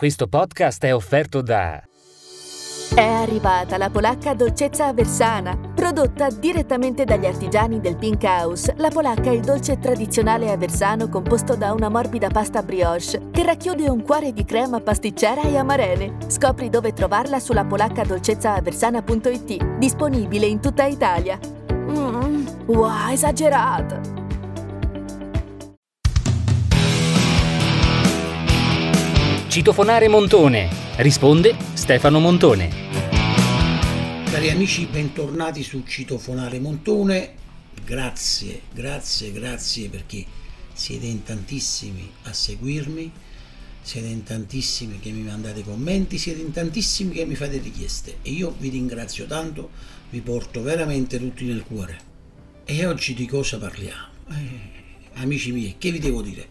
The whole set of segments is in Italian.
Questo podcast è offerto da... È arrivata la polacca dolcezza aversana, prodotta direttamente dagli artigiani del Pink House. La polacca è il dolce tradizionale aversano composto da una morbida pasta brioche che racchiude un cuore di crema pasticcera e amarene. Scopri dove trovarla sulla polaccadolcezzaaversana.it, disponibile in tutta Italia. Mmm, wow, esagerato! Citofonare Montone. Risponde Stefano Montone. Cari amici, bentornati su Citofonare Montone. Grazie, grazie, grazie perché siete in tantissimi a seguirmi, siete in tantissimi che mi mandate commenti, siete in tantissimi che mi fate richieste e io vi ringrazio tanto, vi porto veramente tutti nel cuore. E oggi di cosa parliamo? Eh, amici miei, che vi devo dire?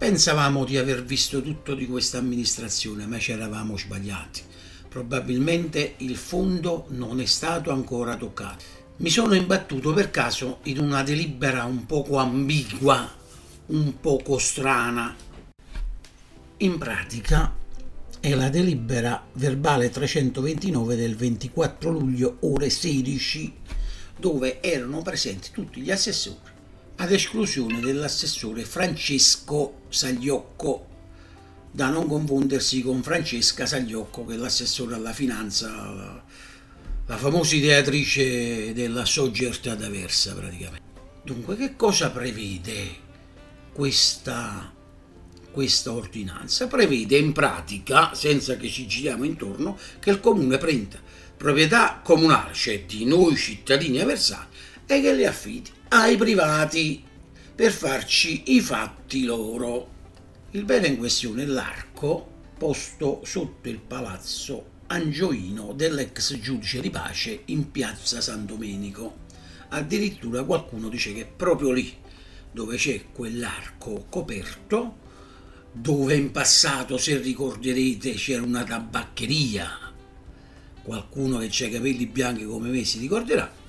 Pensavamo di aver visto tutto di questa amministrazione, ma ci eravamo sbagliati. Probabilmente il fondo non è stato ancora toccato. Mi sono imbattuto per caso in una delibera un poco ambigua, un poco strana. In pratica è la delibera verbale 329 del 24 luglio ore 16 dove erano presenti tutti gli assessori ad esclusione dell'assessore Francesco Sagliocco, da non confondersi con Francesca Sagliocco, che è l'assessore alla finanza, la, famosa ideatrice della Sogert ad Aversa praticamente. Dunque, che cosa prevede questa, questa ordinanza? Prevede in pratica, senza che ci giriamo intorno, che il comune prenda proprietà comunale, cioè di noi cittadini aversani, e che le affidi ai privati per farci i fatti loro. Il bene in questione è l'arco posto sotto il palazzo Angioino dell'ex giudice di pace in piazza San Domenico. Addirittura qualcuno dice che è proprio lì dove c'è quell'arco coperto, dove in passato, se ricorderete, c'era una tabaccheria. Qualcuno che ha i capelli bianchi come me si ricorderà.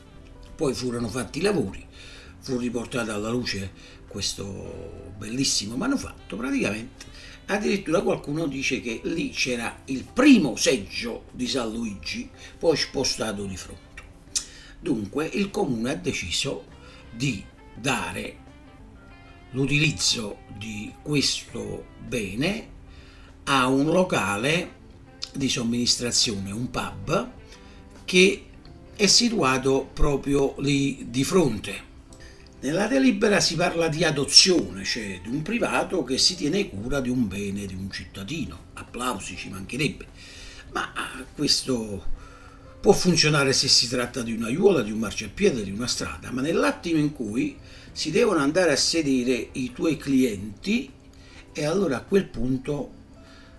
Poi furono fatti i lavori fu riportato alla luce questo bellissimo manufatto, praticamente addirittura qualcuno dice che lì c'era il primo seggio di San Luigi, poi spostato di fronte. Dunque il comune ha deciso di dare l'utilizzo di questo bene a un locale di somministrazione, un pub, che è situato proprio lì di fronte nella delibera si parla di adozione, cioè di un privato che si tiene cura di un bene di un cittadino. Applausi ci mancherebbe. Ma ah, questo può funzionare se si tratta di una aiuola, di un marciapiede, di una strada, ma nell'attimo in cui si devono andare a sedere i tuoi clienti, e allora a quel punto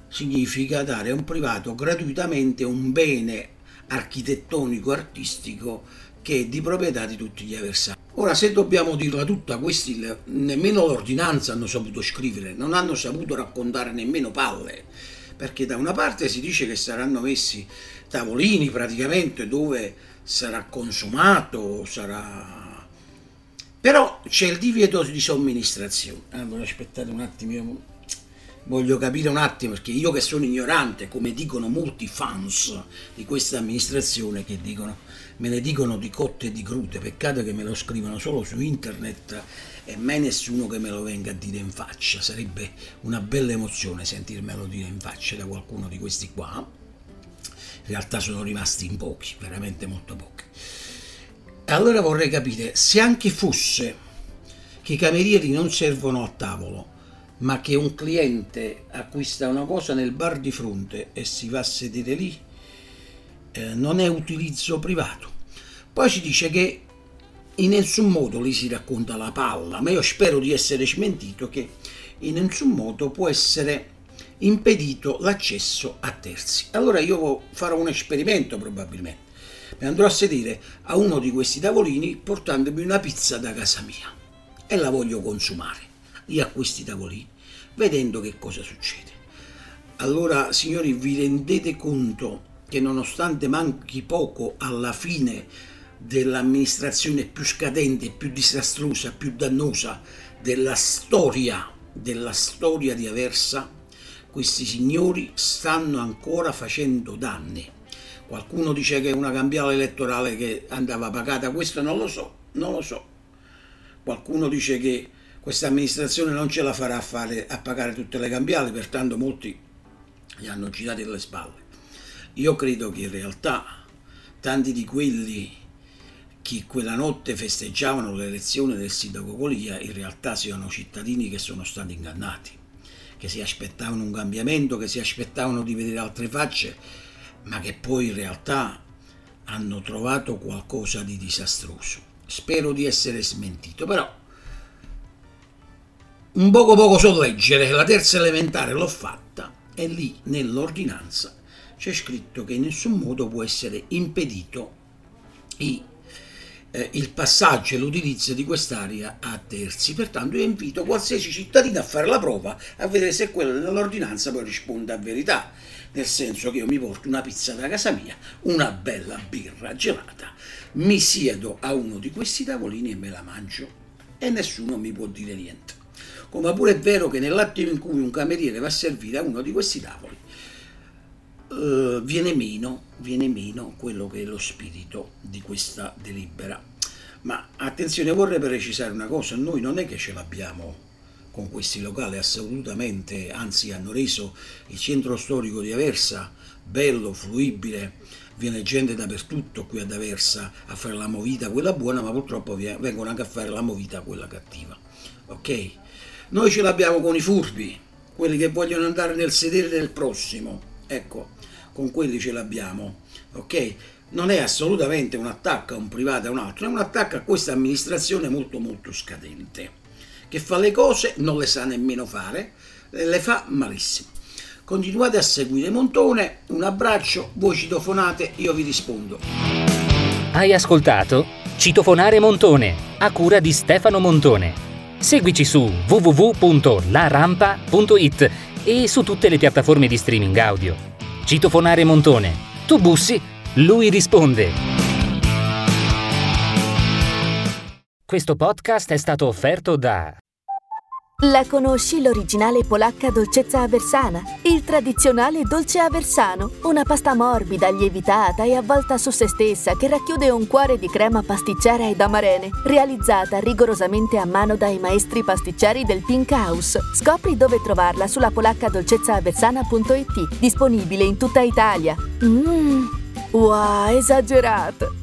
significa dare a un privato gratuitamente un bene architettonico, artistico, che è di proprietà di tutti gli avversari. Ora, se dobbiamo dirla tutta, questi nemmeno l'ordinanza hanno saputo scrivere, non hanno saputo raccontare nemmeno palle, perché da una parte si dice che saranno messi tavolini praticamente dove sarà consumato, sarà... però c'è il divieto di somministrazione. Allora aspettate un attimo, voglio capire un attimo perché io che sono ignorante, come dicono molti fans di questa amministrazione che dicono, me ne dicono di cotte e di crude, peccato che me lo scrivono solo su internet e mai nessuno che me lo venga a dire in faccia, sarebbe una bella emozione sentirmelo dire in faccia da qualcuno di questi qua. In realtà sono rimasti in pochi, veramente molto pochi. Allora vorrei capire se anche fosse che i camerieri non servono a tavolo, ma che un cliente acquista una cosa nel bar di fronte e si va a sedere lì, eh, non è utilizzo privato. Poi si dice che in nessun modo lì si racconta la palla, ma io spero di essere smentito che in nessun modo può essere impedito l'accesso a terzi. Allora io farò un esperimento probabilmente. Mi andrò a sedere a uno di questi tavolini portandomi una pizza da casa mia e la voglio consumare lì a questi tavolini, vedendo che cosa succede. Allora, signori, vi rendete conto che nonostante manchi poco alla fine dell'amministrazione più scadente, più disastrosa, più dannosa della storia, della storia di Aversa, questi signori stanno ancora facendo danni. Qualcuno dice che è una cambiale elettorale che andava pagata, questo non lo so, non lo so. Qualcuno dice che questa amministrazione non ce la farà a, fare, a pagare tutte le cambiali, pertanto molti gli hanno girati le spalle. Io credo che in realtà tanti di quelli che quella notte festeggiavano l'elezione del sindaco Colia in realtà siano cittadini che sono stati ingannati, che si aspettavano un cambiamento, che si aspettavano di vedere altre facce, ma che poi in realtà hanno trovato qualcosa di disastroso. Spero di essere smentito, però un poco poco so leggere, la terza elementare l'ho fatta e lì nell'ordinanza c'è scritto che in nessun modo può essere impedito i eh, il passaggio e l'utilizzo di quest'area a terzi. Pertanto io invito qualsiasi cittadino a fare la prova a vedere se quello dell'ordinanza poi risponde a verità. Nel senso che io mi porto una pizza da casa mia, una bella birra gelata, mi siedo a uno di questi tavolini e me la mangio e nessuno mi può dire niente. Come pure è vero che nell'attimo in cui un cameriere va a servire a uno di questi tavoli, eh, viene, meno, viene meno quello che è lo spirito di questa delibera. Ma attenzione, vorrei precisare una cosa, noi non è che ce l'abbiamo con questi locali assolutamente, anzi hanno reso il centro storico di Aversa bello, fruibile, viene gente dappertutto qui ad Aversa a fare la movita quella buona, ma purtroppo vengono anche a fare la movita quella cattiva. Ok? Noi ce l'abbiamo con i furbi, quelli che vogliono andare nel sedere del prossimo. Ecco, con quelli ce l'abbiamo, ok? Non è assolutamente un attacco a un privato e a un altro, è un attacco a questa amministrazione molto molto scadente, che fa le cose, non le sa nemmeno fare, le fa malissimo. Continuate a seguire Montone, un abbraccio, voi citofonate, io vi rispondo. Hai ascoltato Citofonare Montone, a cura di Stefano Montone. Seguici su www.larampa.it e su tutte le piattaforme di streaming audio. Citofonare Montone. Tu bussi, lui risponde. Questo podcast è stato offerto da La conosci l'originale polacca dolcezza aversana? Il tradizionale dolce aversano, una pasta morbida, lievitata e avvolta su se stessa che racchiude un cuore di crema pasticcera ed amarene, realizzata rigorosamente a mano dai maestri pasticceri del Pink House. Scopri dove trovarla sulla polaccadolcezzaaversana.it, disponibile in tutta Italia. Mmm, wow, esagerato!